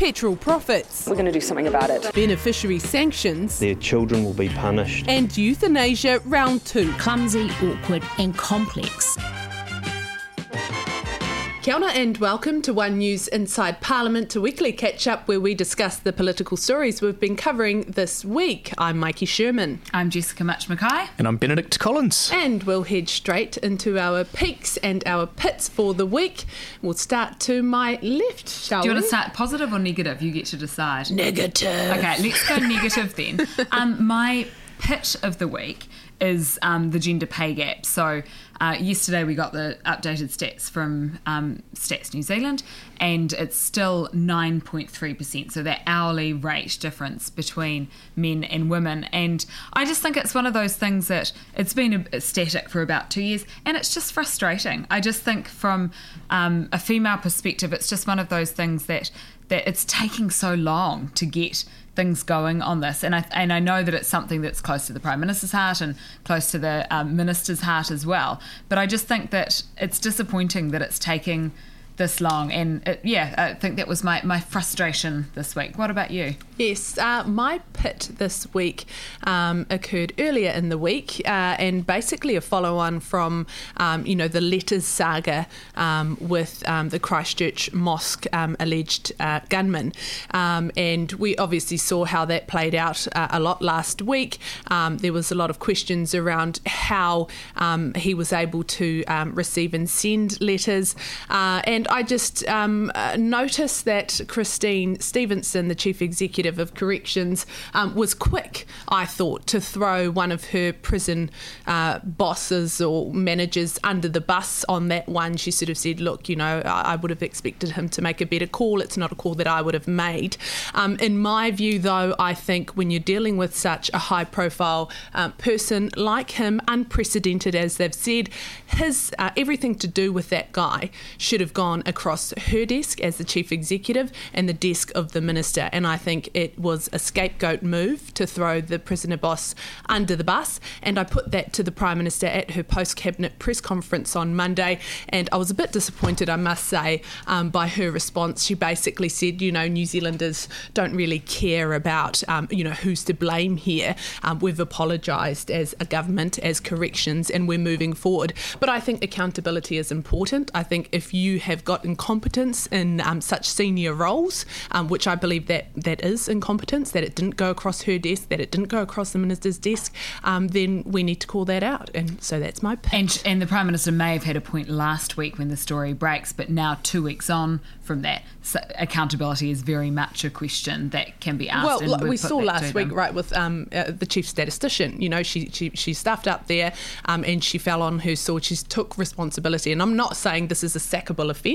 petrol profits, We're going to do something about it. beneficiary sanctions, Their children will be punished. and euthanasia round two. clumsy, awkward, and complex. Kia ora and welcome to One News Inside Parliament, a weekly catch up where we discuss the political stories we've been covering this week. I'm Maiki Sherman, I'm Jessica Mutch McKay. And I'm Benedict Collins. and we'll head straight into our peaks and our pits for the week. We'll start to my left, shall Do you we? want to start positive or negative? You get to decide. Negative. Okay, let's go negative then. Um, my pit of the week is um, the gender pay gap. So uh, yesterday we got the updated stats from um, Stats New Zealand, and it's still 9.3%. So that hourly rate difference between men and women. And I just think it's one of those things that it's been a, static for about two years, and it's just frustrating. I just think from um, a female perspective, it's just one of those things that that it's taking so long to get things going on this, and I and I know that it's something that's close to the prime minister's heart and close to the um, minister's heart as well. But I just think that it's disappointing that it's taking this long, and it, yeah, I think that was my my frustration this week. What about you? Yes, uh, my pit this week um, occurred earlier in the week, uh, and basically a follow-on from um, you know the letters saga um, with um, the Christchurch mosque um, alleged uh, gunman, um, and we obviously saw how that played out uh, a lot last week. There was a lot of questions around how he was able to receive and send letters, uh, and I just um, uh, noticed that Christine Stevenson, the chief executive of corrections, um, was quick, I thought, to throw one of her prison uh, bosses or managers under the bus on that one. She sort of said, Look, you know, I, I would have expected him to make a better call. It's not a call that I would have made. Um, in my view, though, I think when you're dealing with such a high profile um, person like him, unprecedented as they've said, his uh, everything to do with that guy should have gone across her desk as the chief executive and the desk of the minister. And I think it was a scapegoat move to throw the prisoner boss under the bus. And I put that to the prime minister at her post cabinet press conference on Monday. And I was a bit disappointed, I must say, um, by her response. She basically said, you know, New Zealanders don't really care about, um, you know, who's to blame here. Um, we've apologised as a government, as corrections, and we're moving forward. But I think accountability is important. I think if you have got incompetence in um, such senior roles, um, which I believe that that is incompetence, that it didn't go across her desk, that it didn't go across the minister's desk, um, then we need to call that out. And so that's my pitch. And and the prime minister may have had a point last week when the story breaks, but now two weeks on from that, so accountability is very much a question that can be asked. Well, we saw last week, right, with um, uh, the chief statistician. You know, she she she stuffed up there, um, and she fell on her sword. She took responsibility, and I'm not saying this is a sackable offence,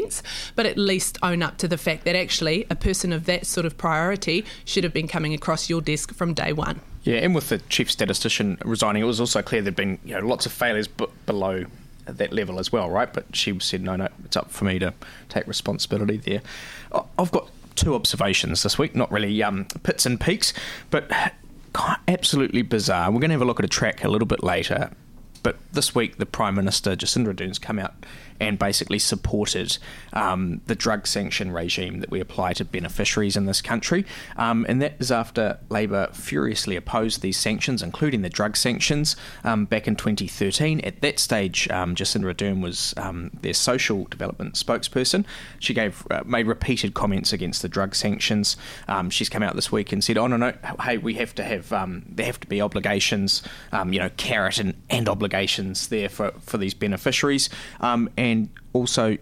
but at least own up to the fact that actually a person of that sort of priority should have been coming across your desk from day one. Yeah, and with the chief statistician resigning, it was also clear there'd been you know lots of failures b- below that level as well, right? But she said, no, no, it's up for me to take responsibility there. I've got two observations this week, not really um, pits and peaks, but absolutely bizarre. We're going to have a look at a track a little bit later. But this week, the Prime Minister, Jacinda Ardern's come out and basically supported um, the drug sanction regime that we apply to beneficiaries in this country. Um, and that is after Labor furiously opposed these sanctions, including the drug sanctions, um, back in 2013. At that stage, um, Jacinda Ardern was um, their social development spokesperson. She gave uh, made repeated comments against the drug sanctions. Um, she's come out this week and said, "Oh no, no, hey, we have to have there have to be obligations, you know, carrot and, and obligations there for for these beneficiaries." Um, and also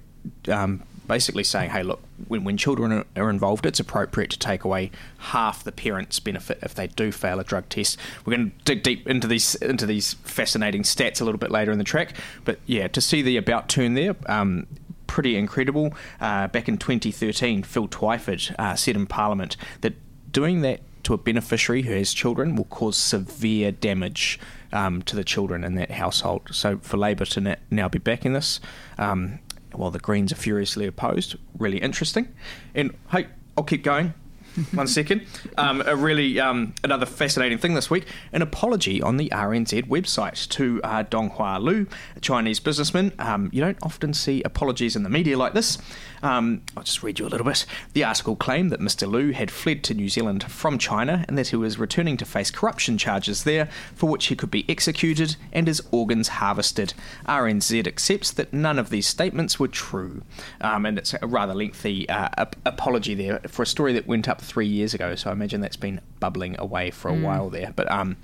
um, basically saying, hey, look, when, when children are, involved, it's appropriate to take away half the parents' benefit if they do fail a drug test. We're going to dig deep into these into these fascinating stats a little bit later in the track, but yeah, to see the about turn there. Um, Pretty incredible. Uh, back in 2013, Phil Twyford uh, said in Parliament that doing that to a beneficiary who has children will cause severe damage um, to the children in that household. So for Labor to now be backing this, um, while the Greens are furiously opposed, really interesting. And hey, I'll keep going. one second. Um, a really um, another fascinating thing this week: an apology on the RNZ website to uh, Donghua Liu, a Chinese businessman. Um, you don't often see apologies in the media like this. Um, I'll just read you a little bit. The article claimed that Mr. Lu had fled to New Zealand from China and that he was returning to face corruption charges there, for which he could be executed and his organs harvested. RNZ accepts that none of these statements were true, um, and it's a rather lengthy uh, ap- apology there for a story that went up three years ago. So I imagine that's been bubbling away for a while there. But um,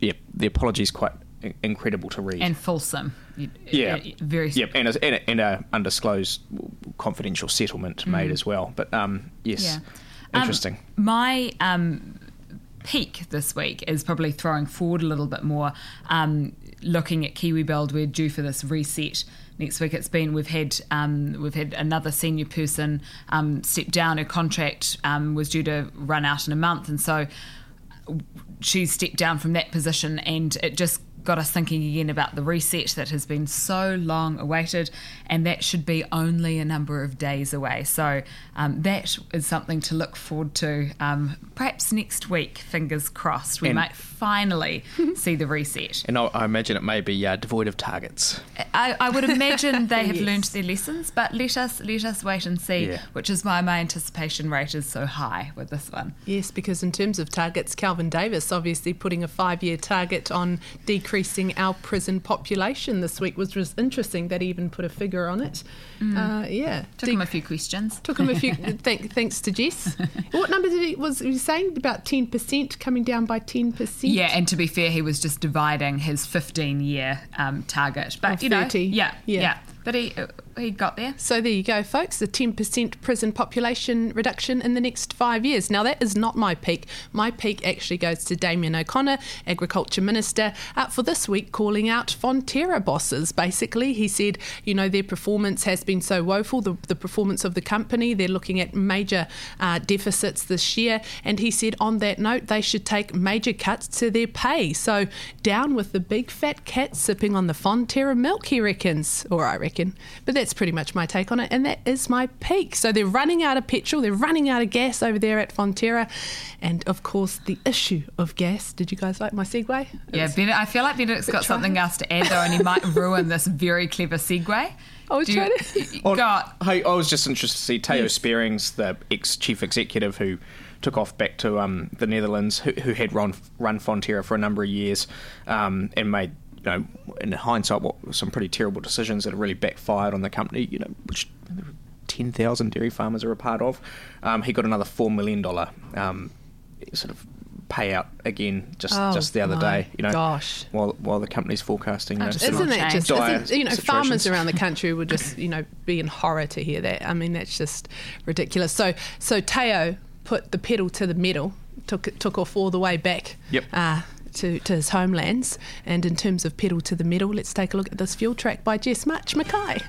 yeah, the apology is quite incredible to read. And fulsome. Yeah. uh, Very Yep, and a, and a, and a undisclosed confidential settlement made as well. But um, yes, Yeah. Um, interesting. my um, peak this week is probably throwing forward a little bit more, um, looking at Kiwi Build. We're due for this reset next week. It's been we've had um, we've had another senior person um, step down. Her contract um, was due to run out in a month, and so she stepped down from that position, and it just got us thinking again about the reset that has been so long awaited, and that should be only a number of days away. So um, that is something to look forward to. Um, perhaps next week, fingers crossed, we And- might finally see the reset. And I, I imagine it may be uh, devoid of targets. I, I would imagine they have Yes. learned their lessons, but let us let us wait and see. Yeah. Which is why my anticipation rate is so high with this one. Yes, because in terms of targets, Kelvin Davis obviously putting a five year target on decreasing our prison population this week was just interesting that he even put a figure on it. Uh, yeah. Took De- him a few questions. Took him a few. thank, thanks to Jess. What number did he was he saying about ten percent coming down by ten percent? Yeah, and to be fair, he was just dividing his 15 year um, target. But, you know, yeah, Yeah. yeah, But he, uh, he got there. So there you go, folks. The 10% prison population reduction in the next five years. Now, that is not my peak. My peak actually goes to Damien O'Connor, Agriculture Minister, uh, for this week calling out Fonterra bosses. Basically, he said, you know, their performance has been so woeful, the, the performance of the company. They're looking at major uh, deficits this year. And he said, on that note, they should take major cuts to their pay. So down with the big fat cat sipping on the Fonterra milk, he reckons, or I reckon. But that's pretty much my take on it, and that is my peak. So they're running out of petrol, they're running out of gas over there at Fonterra, and of course the issue of gas. Did you guys like my segue? It Yeah, was- Bennett, I feel like Benedict's got try. something else to add, though, and he might ruin this very clever segue. I was Do you- to- Oh, Got I was just interested to see Theo Yes. Spierings, the ex chief executive who took off back to um, the Netherlands, who, who had run, run Fonterra for a number of years um, and made, you know, in hindsight, what some pretty terrible decisions that have really backfired on the company, you know, which 10,000 dairy farmers are a part of. Um, he got another $4 million um, sort of payout again just, Oh, just the other day, you know, gosh. while, while the company's forecasting. you Isn't that just, isn't, you know, farmers around the country would just, you know, be in horror to hear that. I mean, that's just ridiculous. So, so Theo put the pedal to the metal, took took off all the way back. Yep. Uh, to, to his homelands. And in terms of pedal to the metal, let's take a look at this fuel track by Jess Mutch McKay.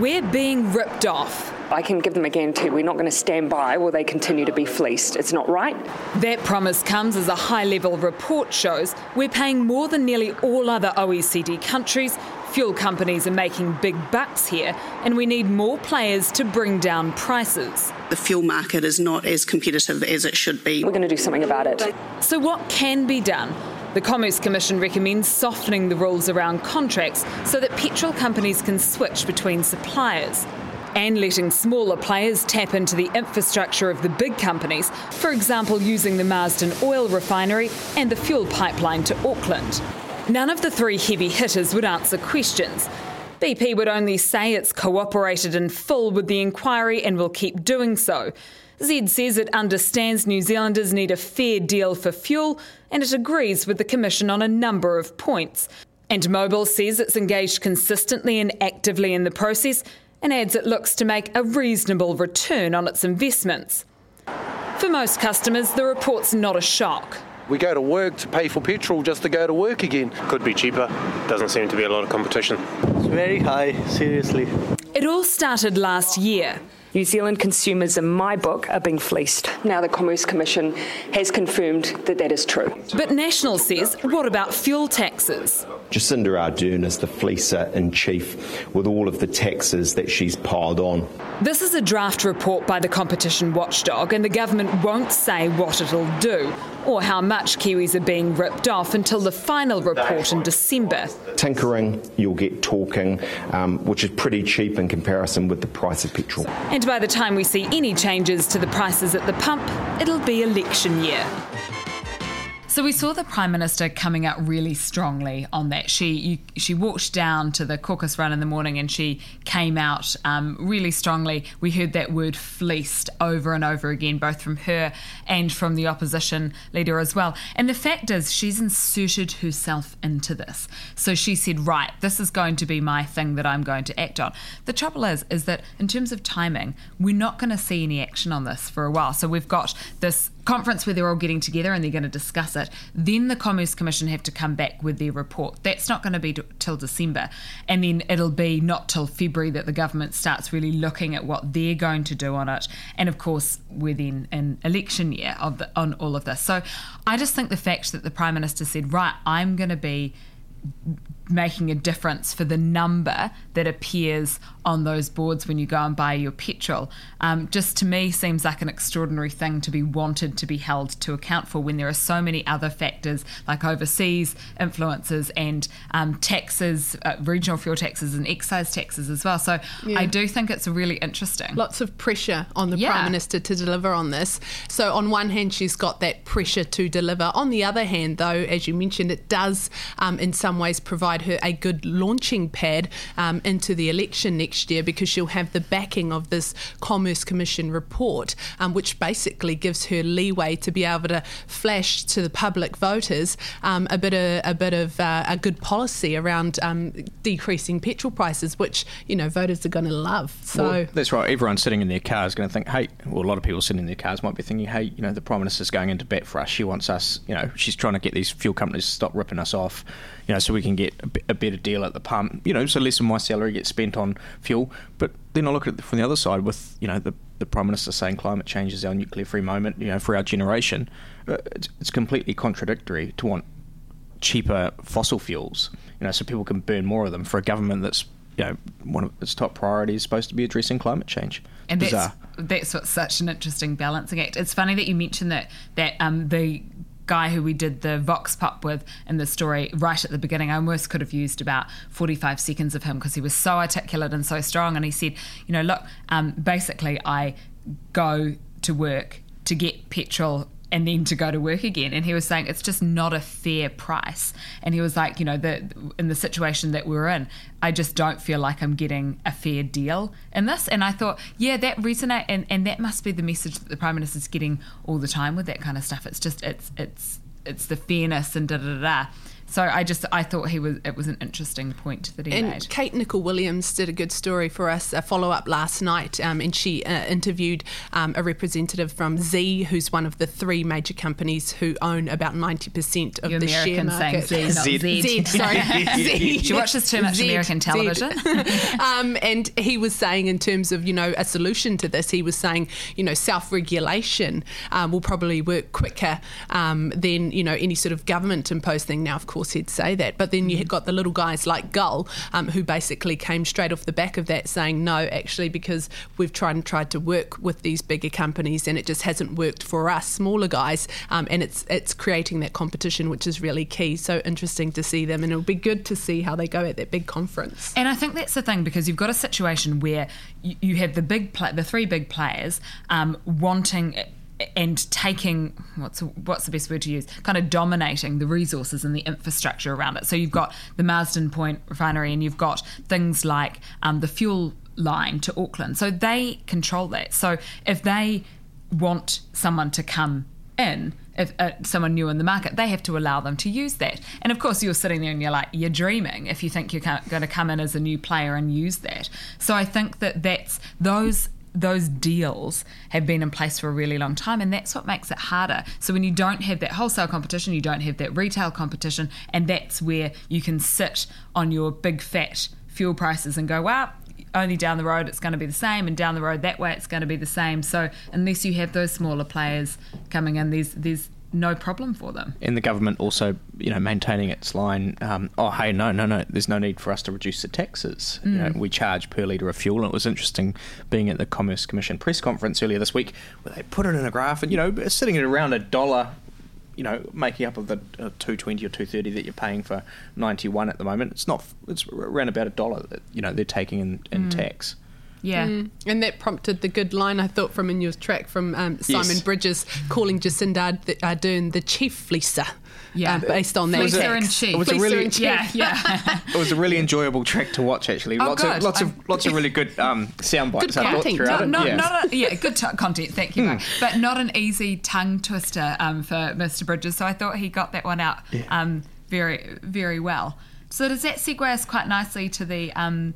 We're being ripped off. I can give them a guarantee we're not going to stand by while they continue to be fleeced. It's not right. That promise comes as a high level report shows we're paying more than nearly all other OECD countries. Fuel companies are making big bucks here, and we need more players to bring down prices. The fuel market is not as competitive as it should be. We're going to do something about it. So, what can be done? The Commerce Commission recommends softening the rules around contracts so that petrol companies can switch between suppliers. And letting smaller players tap into the infrastructure of the big companies, for example, using the Marsden oil refinery and the fuel pipeline to Auckland. None of the three heavy hitters would answer questions. BP would only say it's cooperated in full with the inquiry and will keep doing so. Zed says it understands New Zealanders need a fair deal for fuel and it agrees with the Commission on a number of points. And Mobil says it's engaged consistently and actively in the process and adds it looks to make a reasonable return on its investments. For most customers, the report's not a shock. We go to work to pay for petrol just to go to work again. Could be cheaper. Doesn't seem to be a lot of competition. It's very high, seriously. It all started last year. New Zealand consumers, in my book, are being fleeced. Now the Commerce Commission has confirmed that that is true. But National says, what about fuel taxes? Jacinda Ardern is the fleecer in chief with all of the taxes that she's piled on. This is a draft report by the competition watchdog, and the government won't say what it'll do or how much Kiwis are being ripped off until the final report in December. Tinkering, you'll get talking, um, which is pretty cheap in comparison with the price of petrol. And by the time we see any changes to the prices at the pump, it'll be election year. So we saw the Prime Minister coming out really strongly on that. She you, she walked down to the caucus run in the morning and she came out um, really strongly. We heard that word fleeced over and over again, both from her and from the opposition leader as well. And the fact is, she's inserted herself into this. So she said, right, this is going to be my thing that I'm going to act on. The trouble is, is that in terms of timing, we're not going to see any action on this for a while. So we've got this conference where they're all getting together and they're going to discuss it. Then the Commerce Commission have to come back with their report. That's not going to be till December. And then it'll be not till February that the government starts really looking at what they're going to do on it. And of course, we're then in election year of the, on all of this. So I just think the fact that the Prime Minister said, right, I'm going to be making a difference for the number that appears on those boards when you go and buy your petrol um, just to me seems like an extraordinary thing to be wanted to be held to account for when there are so many other factors like overseas influences and um, taxes, uh, regional fuel taxes and excise taxes as well. So yeah. I do think it's really interesting. Lots of pressure on the yeah. Prime Minister to deliver on this. So on one hand, she's got that pressure to deliver. On the other hand, though, as you mentioned, it does um, in some ways provide her a good launching pad um, into the election next year because she'll have the backing of this Commerce Commission report, um, which basically gives her leeway to be able to flash to the public voters um, a bit of a bit of uh, a good policy around um, decreasing petrol prices, which you know voters are going to love. So well, that's right. Everyone sitting in their car is going to think, hey, well, a lot of people sitting in their cars might be thinking, hey, you know, the prime minister's going into bat for us. She wants us, you know, she's trying to get these fuel companies to stop ripping us off, you know, so we can get a, better deal at the pump. You know, so less of my salary gets spent on fuel. But then I look at it from the other side with, you know, the, the Prime Minister saying climate change is our nuclear free moment, you know, for our generation. Uh, it's, it's completely contradictory to want cheaper fossil fuels, you know, so people can burn more of them for a government that's you know, one of its top priorities is supposed to be addressing climate change. And Bizarre. that's that's what's such an interesting balancing act. It's funny that you mentioned that that um, the guy who we did the vox pop with in the story right at the beginning i almost could have used about 45 seconds of him because he was so articulate and so strong and he said you know look um, basically i go to work to get petrol and then to go to work again. And he was saying it's just not a fair price. And he was like, you know, the in the situation that we're in, I just don't feel like I'm getting a fair deal in this. And I thought, yeah, that resonate and, and that must be the message that the Prime Minister's getting all the time with that kind of stuff. It's just it's it's it's the fairness and da da da. So I just I thought he was it was an interesting point that he and made. Kate Nicol-Williams did a good story for us, a follow up last night, um, and she uh, interviewed um, a representative from Z, who's one of the three major companies who own about ninety percent of You're the American share market. Saying Z, Z. Z, sorry, Z. She watches too much Z, American television. um, and he was saying, in terms of you know a solution to this, he was saying you know self regulation um, will probably work quicker um, than you know any sort of government imposed thing. Now, of course course he'd say that. But then you had got the little guys like Gull, um, who basically came straight off the back of that saying, no, actually, because we've tried and tried to work with these bigger companies and it just hasn't worked for us smaller guys. Um, and it's it's creating that competition, which is really key. So interesting to see them, and it'll be good to see how they go at that big conference. And I think that's the thing because you've got a situation where you, have the big, the three big players um, wanting and taking what's what's the best word to use? Kind of dominating the resources and the infrastructure around it. So you've got the Marsden Point refinery, and you've got things like um, the fuel line to Auckland. So they control that. So if they want someone to come in, if uh, someone new in the market, they have to allow them to use that. And of course, you're sitting there and you're like, you're dreaming if you think you're going to come in as a new player and use that. So I think that that's those those deals have been in place for a really long time, and that's what makes it harder. So when you don't have that wholesale competition, you don't have that retail competition, and that's where you can sit on your big fat fuel prices and go, well, only down the road it's going to be the same, and down the road that way it's going to be the same. So unless you have those smaller players coming in, there's there's no problem for them. And the government also, you know, maintaining its line. Um, oh, hey, no, no, no. There's no need for us to reduce the taxes. Mm. You know, we charge per litre of fuel. And it was interesting being at the Commerce Commission press conference earlier this week, where they put it in a graph, and you know, sitting at around a dollar. You know, making up of the uh, two twenty or two thirty that you're paying for ninety one at the moment, it's not. It's around about a dollar that you know they're taking in, in mm. tax. Yeah. Mm. And that prompted the good line, I thought, from in your track from um, Simon yes. Bridges calling Jacinda Ardern the chief fleecer. Yeah, um, based on that. Fleecer in chief. It was Fleecer a really, yeah, yeah. it was a really enjoyable track to watch. Actually, oh, lots good. of lots I'm, of lots of really good um, sound bites. Good content. Not, not, yeah. Not a, yeah, good t- content. Thank you, mm. but not an easy tongue twister um, for Mr. Bridges. So I thought he got that one out yeah. Um, very very well. So does that segue us quite nicely to the um,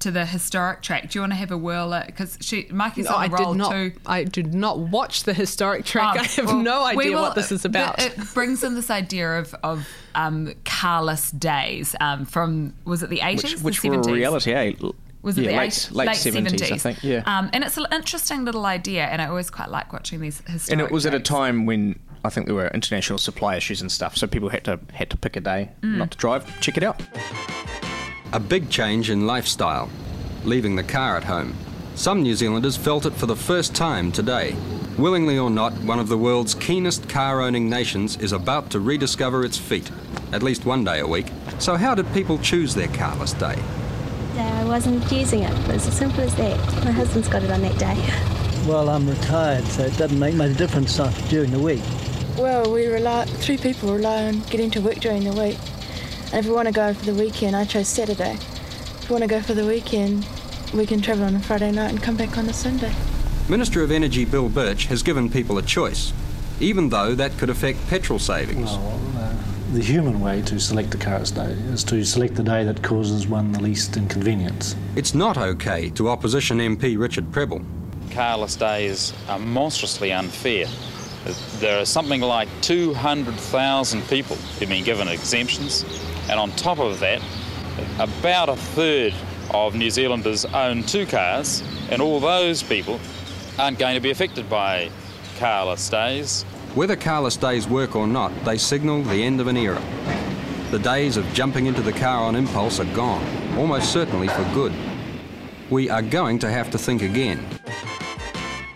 to the historic track. Do you want to have a whirl at because she Maiki's no, on the roll did not, too. I did not watch the historic track. Oh, I have well, no idea will, what this is about. It brings in this idea of of um, carless days um, from was it the eighties, which, which were a reality, eh? Was it yeah, the late, late, late 70s, 70s, I think, yeah. Um, and it's an interesting little idea, and I always quite like watching these historic. And it was tracks. at a time when I think there were international supply issues and stuff, so people had to had to pick a day mm. not to drive. Check it out. A big change in lifestyle leaving the car at home. Some New Zealanders felt it for the first time today. Willingly or not, one of the world's keenest car owning nations is about to rediscover its feet, at least one day a week. So, how did people choose their carless day? I wasn't using it. It was as simple as that. My husband's got it on that day. Well, I'm retired, so it doesn't make much difference uh, during the week. Well, we rely, three people rely on getting to work during the week. And if we want to go for the weekend, I chose Saturday. If we want to go for the weekend, we can travel on a Friday night and come back on a Sunday. Minister of Energy Bill Birch has given people a choice, even though that could affect petrol savings. Well, uh, the human way to select a carless day is to select the day that causes one the least inconvenience. It's not okay to opposition MP Richard Prebble. Carless days are monstrously unfair. There are something like 200,000 people who've been given exemptions, and on top of that, about a third of New Zealanders own two cars, and all those people aren't going to be affected by carless days. Whether carless days work or not, they signal the end of an era. The days of jumping into the car on impulse are gone, almost certainly for good. We are going to have to think again.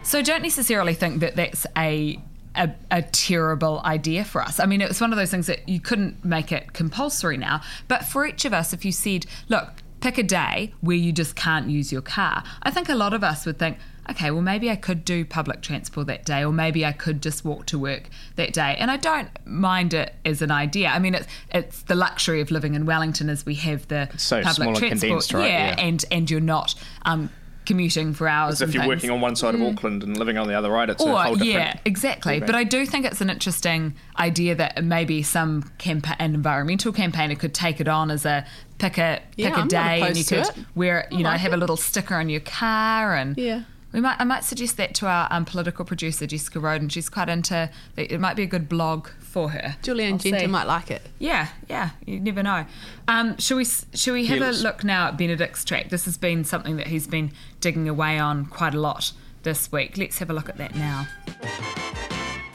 So don't necessarily think that that's a a, a, terrible idea for us. I mean, it was one of those things that you couldn't make it compulsory now. But for each of us, if you said, look, pick a day where you just can't use your car. I think a lot of us would think, okay, well, maybe I could do public transport that day, or maybe I could just walk to work that day. And I don't mind it as an idea. I mean, it's it's the luxury of living in Wellington as we have the so public transport, right? yeah, yeah, and and you're not. Um, commuting for hours. As if you're things. working on one side of mm. Auckland and living on the other, right? It's or, a whole different. Yeah, exactly. But I do think it's an interesting idea that maybe some campa- an environmental campaigner could take it on as a pick a yeah, pick a I'm day and you could it. wear you I know like have it. a little sticker on your car and yeah. We might, I might suggest that to our um, political producer Jessica Roden. She's quite into. It might be a good blog for her. Julie Anne Genter might like it. Yeah, yeah. You never know. Um, shall we? Shall we have Yes. a look now at Benedict's track? This has been something that he's been digging away on quite a lot this week. Let's have a look at that now.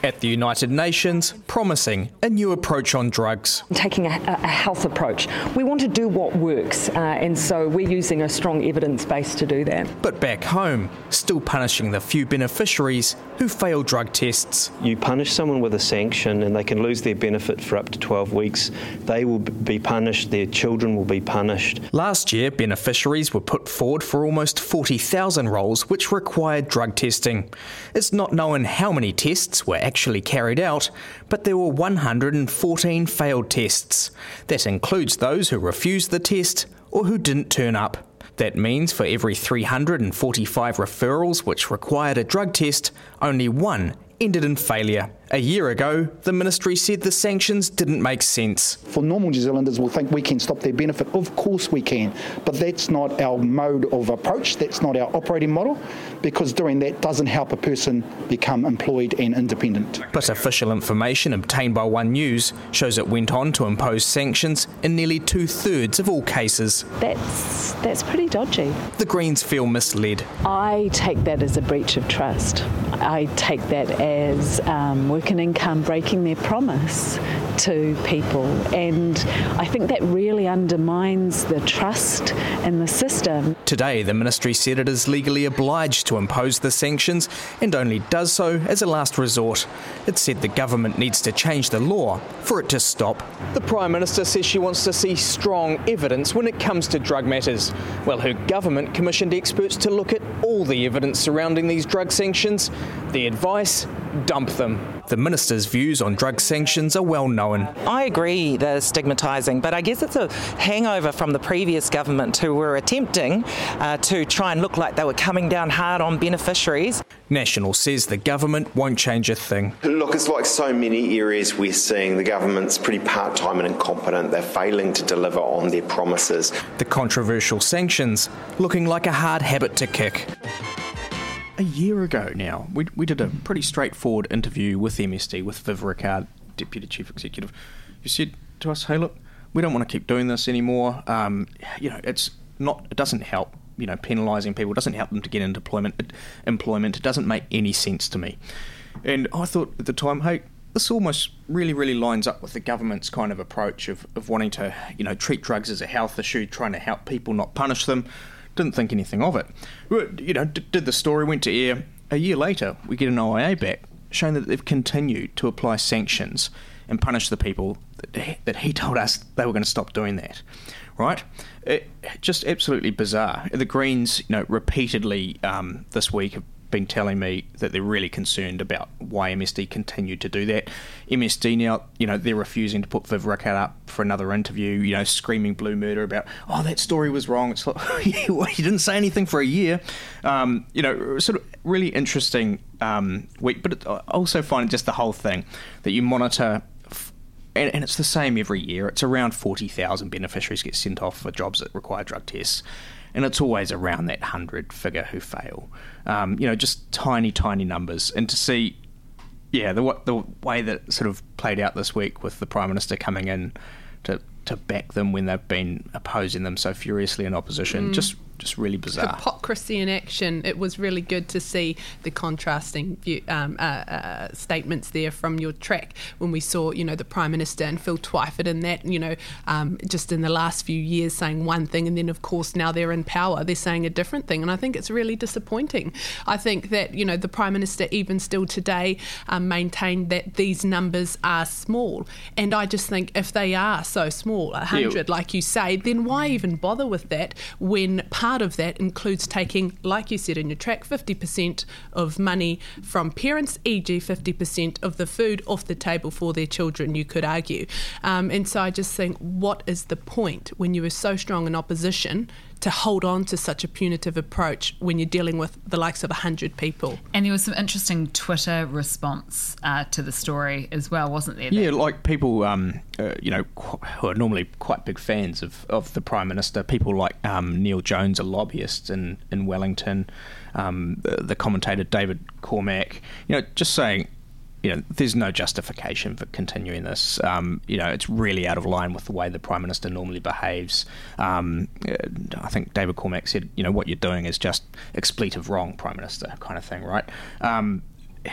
At the United Nations, promising a new approach on drugs. Taking a, a health approach. We want to do what works, uh, and so we're using a strong evidence base to do that. But back home, still punishing the few beneficiaries who fail drug tests. You punish someone with a sanction and they can lose their benefit for up to 12 weeks. They will be punished, their children will be punished. Last year, beneficiaries were put forward for almost 40,000 roles which required drug testing. It's not known how many tests were actually carried out, but there were 114 failed tests. That includes those who refused the test or who didn't turn up. That means for every 345 referrals which required a drug test, only one ended in failure. A year ago, the ministry said the sanctions didn't make sense. For normal New Zealanders will think we can stop their benefit. Of course we can, but that's not our mode of approach. That's not our operating model, because doing that doesn't help a person become employed and independent. But official information obtained by One News shows it went on to impose sanctions in nearly two thirds of all cases. That's that's pretty dodgy. The Greens feel misled. I take that as a breach of trust. I take that as um, work and income breaking their promise to people. And I think that really undermines the trust in the system. Today, the ministry said it is legally obliged to impose the sanctions and only does so as a last resort. It said the government needs to change the law for it to stop. The Prime Minister says she wants to see strong evidence when it comes to drug matters. Well, her government commissioned experts to look at all the evidence surrounding these drug sanctions. The advice dump them. The minister's views on drug sanctions are well known. I agree they're stigmatising, but I guess it's a hangover from the previous government who were attempting uh, to try and look like they were coming down hard on beneficiaries. National says the government won't change a thing. Look, it's like so many areas we're seeing the government's pretty part time and incompetent. They're failing to deliver on their promises. The controversial sanctions looking like a hard habit to kick a year ago now, we, we did a pretty straightforward interview with MSD, with Viv Rickard, Deputy Chief Executive. You said to us, hey, look, we don't want to keep doing this anymore. Um, you know, it's not, it doesn't help, you know, penalising people, doesn't help them to get into employment. It, employment. It doesn't make any sense to me. And I thought at the time, hey, this almost really, really lines up with the government's kind of approach of, of wanting to, you know, treat drugs as a health issue, trying to help people, not punish them didn't think anything of it. You know, did the story, went to air. A year later, we get an OIA back showing that they've continued to apply sanctions and punish the people that, he told us they were going to stop doing that. Right? It, just absolutely bizarre. The Greens, you know, repeatedly um, this week have been telling me that they're really concerned about why MSD continued to do that. MSD now, you know, they're refusing to put Viv Rickard up for another interview, you know, screaming blue murder about, oh, that story was wrong. It's like, you didn't say anything for a year. Um, you know, sort of really interesting um, week, but I also find just the whole thing that you monitor and, it's the same every year. It's around 40,000 beneficiaries get sent off for jobs that require drug tests and it's always around that hundred figure who fail. Um, you know, just tiny, tiny numbers, and to see, yeah, the the way that sort of played out this week with the prime minister coming in to to back them when they've been opposing them so furiously in opposition, mm. just just really bizarre. Hypocrisy in action. It was really good to see the contrasting view, um, uh, uh, statements there from your track when we saw, you know, the Prime Minister and Phil Twyford in that, you know, um, just in the last few years saying one thing and then, of course, now they're in power, they're saying a different thing. And I think it's really disappointing. I think that, you know, the Prime Minister even still today um, maintained that these numbers are small. And I just think if they are so small, 100, yeah. like you say, then why even bother with that when part of that includes taking, like you said in your track, 50% of money from parents, e.g., 50% of the food off the table for their children, you could argue. Um, and so I just think, what is the point when you are so strong in opposition to hold on to such a punitive approach when you're dealing with the likes of 100 people. And there was some interesting Twitter response uh, to the story as well, wasn't there? Yeah, like people, um, uh, you know, who are normally quite big fans of, of the Prime Minister, people like um, Neale Jones, a lobbyist in, in Wellington, um, the, the commentator David Cormack, you know, just saying, you know, there's no justification for continuing this. Um, you know, it's really out of line with the way the prime minister normally behaves. Um, I think David Cormack said, you know, what you're doing is just expletive wrong, prime minister, kind of thing, right? Um,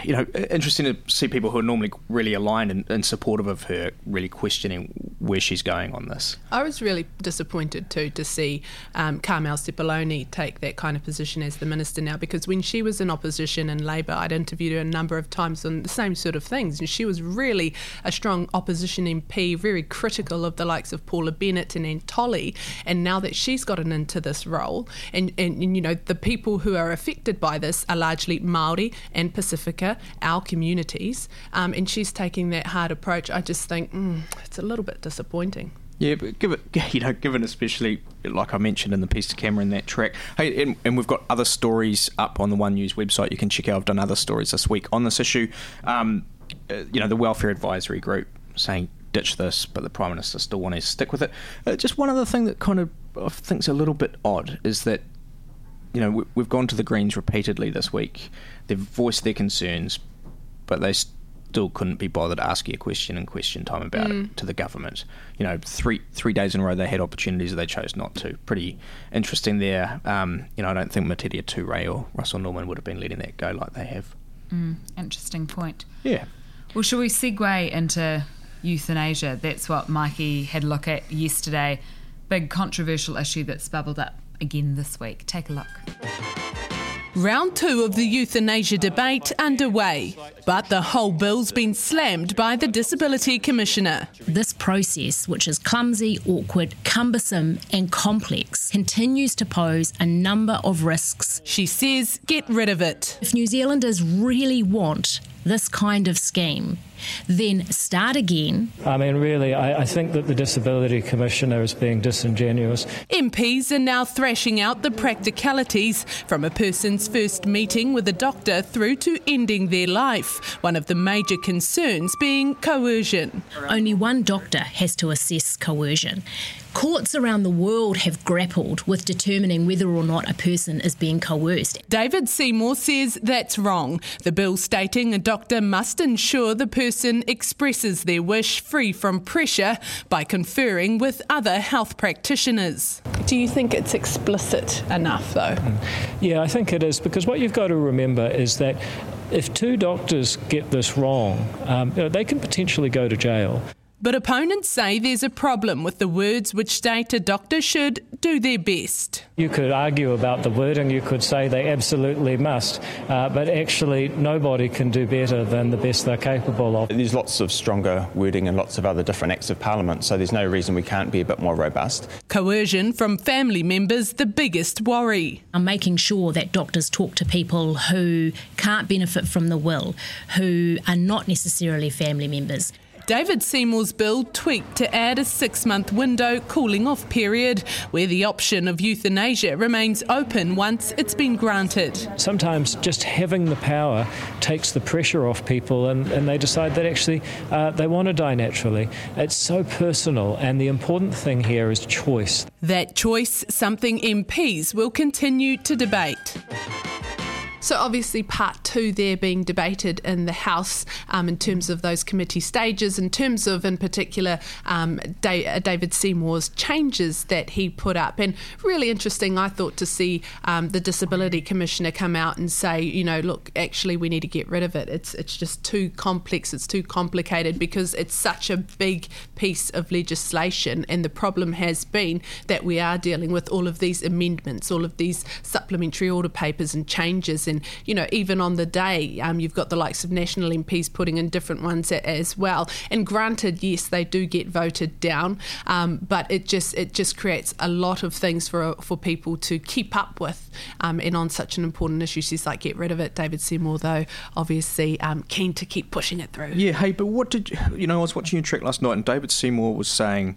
you know, interesting to see people who are normally really aligned and, and, supportive of her really questioning where she's going on this. I was really disappointed too to see um, Carmel Sepuloni take that kind of position as the minister now because when she was in opposition in Labour, I'd interviewed her a number of times on the same sort of things, and she was really a strong opposition MP, very critical of the likes of Paula Bennett and Anne And now that she's gotten into this role, and, and, and you know, the people who are affected by this are largely Maori and Pacifica our communities, um, and she's taking that hard approach. I just think mm, it's a little bit disappointing. Yeah, but give it, you know, given especially like I mentioned in the piece to camera in that track. Hey, and, and, we've got other stories up on the One News website. You can check out. I've done other stories this week on this issue. Um, uh, you know, the Welfare Advisory Group saying ditch this, but the Prime Minister still wanting to stick with it. Uh, just one other thing that kind of I think's a little bit odd is that you know, we've gone to the Greens repeatedly this week. They've voiced their concerns, but they still couldn't be bothered asking a question in question time about mm. it to the government. You know, three three days in a row they had opportunities that they chose not to. Pretty interesting there. Um, you know, I don't think Metiria Turei or Russell Norman would have been letting that go like they have. Mm, interesting point. Yeah. Well, shall we segue into euthanasia? That's what Maiki had a look at yesterday. Big controversial issue that's bubbled up again this week. Take a look. Round two of the euthanasia debate underway, but the whole bill's been slammed by the Disability Commissioner. This process, which is clumsy, awkward, cumbersome, and complex, continues to pose a number of risks. She says get rid of it. If New Zealanders really want this kind of scheme, then start again. I mean, really, I, I, think that the Disability Commissioner is being disingenuous. MPs are now thrashing out the practicalities from a person's first meeting with a doctor through to ending their life, one of the major concerns being coercion. Only one doctor has to assess coercion. Courts around the world have grappled with determining whether or not a person is being coerced. David Seymour says that's wrong. The bill stating a doctor must ensure the person expresses their wish free from pressure by conferring with other health practitioners. Do you think it's explicit enough, though? Yeah, I think it is because what you've got to remember is that if two doctors get this wrong, um, they can potentially go to jail. But opponents say there's a problem with the words which state a doctor should do their best. You could argue about the wording, you could say they absolutely must, uh, but actually nobody can do better than the best they're capable of. There's lots of stronger wording and lots of other different acts of parliament, so there's no reason we can't be a bit more robust. Coercion from family members, the biggest worry. I'm making sure that doctors talk to people who can't benefit from the will, who are not necessarily family members. David Seymour's bill tweaked to add a six month window cooling off period where the option of euthanasia remains open once it's been granted. Sometimes just having the power takes the pressure off people and, and they decide that actually uh, they want to die naturally. It's so personal, and the important thing here is choice. That choice, something MPs will continue to debate. So, obviously, part two there being debated in the House um, in terms of those committee stages, in terms of, in particular, um, David Seymour's changes that he put up. And really interesting, I thought, to see um, the Disability Commissioner come out and say, you know, look, actually, we need to get rid of it. It's, it's just too complex, it's too complicated because it's such a big piece of legislation. And the problem has been that we are dealing with all of these amendments, all of these supplementary order papers and changes. And, you know, even on the day, um, you've got the likes of national MPs putting in different ones as well. And granted, yes, they do get voted down, um, but it just it just creates a lot of things for for people to keep up with. Um, and on such an important issue, she's like, get rid of it. David Seymour, though, obviously um, keen to keep pushing it through. Yeah, hey, but what did you, you know? I was watching your track last night, and David Seymour was saying.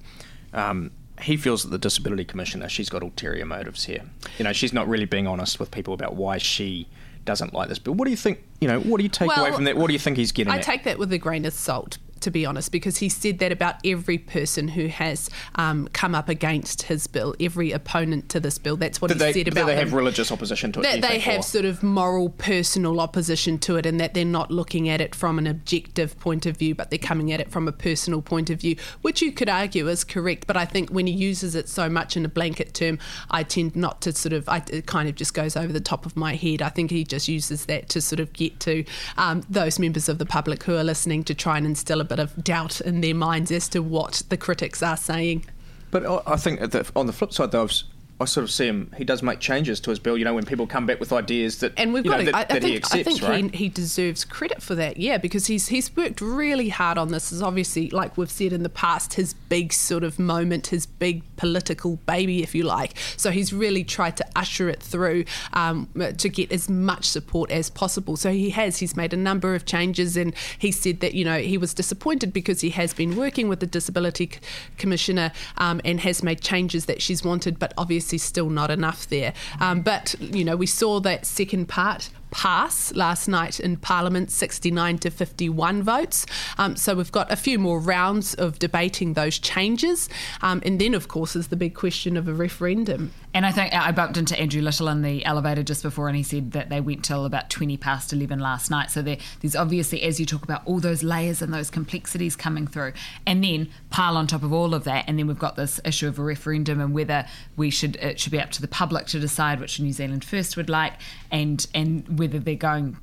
Um, he feels that the disability commissioner she's got ulterior motives here. You know, she's not really being honest with people about why she doesn't like this bill. What do you think? You know, what do you take well, away from that? What do you think he's getting? I at? take that with a grain of salt to be honest, because he said that about every person who has um, come up against his bill, every opponent to this bill. That's what did he they, said about. Do they them. have religious opposition to it? That they have or? sort of moral, personal opposition to it, and that they're not looking at it from an objective point of view, but they're coming at it from a personal point of view, which you could argue is correct. But I think when he uses it so much in a blanket term, I tend not to sort of. I, it kind of just goes over the top of my head. I think he just uses that to sort of get to um, those members of the public who are listening to try and instill a bit of doubt in their minds as to what the critics are saying. But I think that on the flip side, though, I sort of see him. He does make changes to his bill. You know, when people come back with ideas that and we've got know, that, I, I that think, he accepts, I think right? he, he deserves credit for that. Yeah, because he's he's worked really hard on this. Is obviously like we've said in the past, his big sort of moment, his big political baby, if you like. So he's really tried to usher it through um, to get as much support as possible. So he has. He's made a number of changes, and he said that you know he was disappointed because he has been working with the disability commissioner um, and has made changes that she's wanted, but obviously still not enough enough there. Um, but, you know, we saw that second part pass last night in Parliament, 69 to 51 votes. Um, so we've got a few more rounds of debating those changes. Um, and then, of course, is the big question of a referendum. And I think I bumped into Andrew Little in the elevator just before, and he said that they went till about 20 past 11 last night. So there, there's obviously, as you talk about, all those layers and those complexities coming through. And then pile on top of all of that, and then we've got this issue of a referendum and whether we should it should be up to the public to decide which New Zealand First would like, and and whether they're going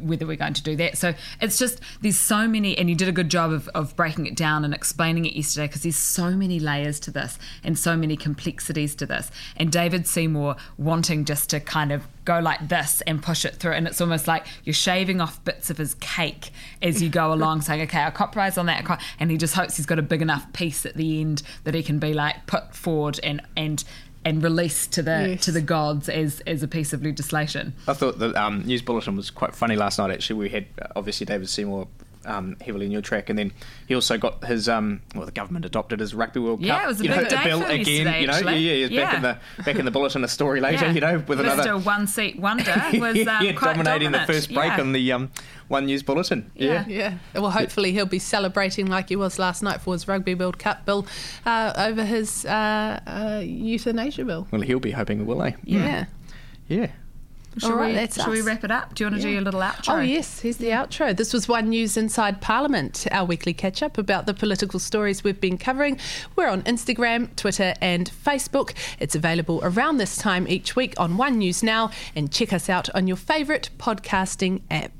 whether we're going to do that. So it's just there's so many, and you did a good job of, of breaking it down and explaining it yesterday because there's so many layers to this and so many complexities to this. And David Seymour wanting just to kind of go like this and push it through, and it's almost like you're shaving off bits of his cake as you go along, saying, "Okay, I'll compromise on that," and he just hopes he's got a big enough piece at the end that he can be like put forward and and and released to the yes. to the gods as as a piece of legislation. I thought the um, news bulletin was quite funny last night. Actually, we had obviously David Seymour um, heavily in your track, and then he also got his um, well, the government adopted his Rugby World yeah, Cup. it was a big know, day bill for again. You know, yeah, yeah, yeah, back in the back in the bulletin, a story later. Yeah. You know, with Mr. another one seat wonder was um, yeah, quite dominating dominant. the first break yeah. on the um, one news bulletin. Yeah. yeah, Well, hopefully he'll be celebrating like he was last night for his Rugby World Cup bill uh, over his uh, uh, euthanasia bill. Well, he'll be hoping, will he? Yeah. Yeah. Shall, right, we, that's shall we us. wrap it up? Do you want to do Yeah. your little outro? Oh, yes, here's the outro. This was One News Inside Parliament, our weekly catch up about the political stories we've been covering. We're on Instagram, Twitter, and Facebook. It's available around this time each week on One News Now, and check us out on your favourite podcasting app.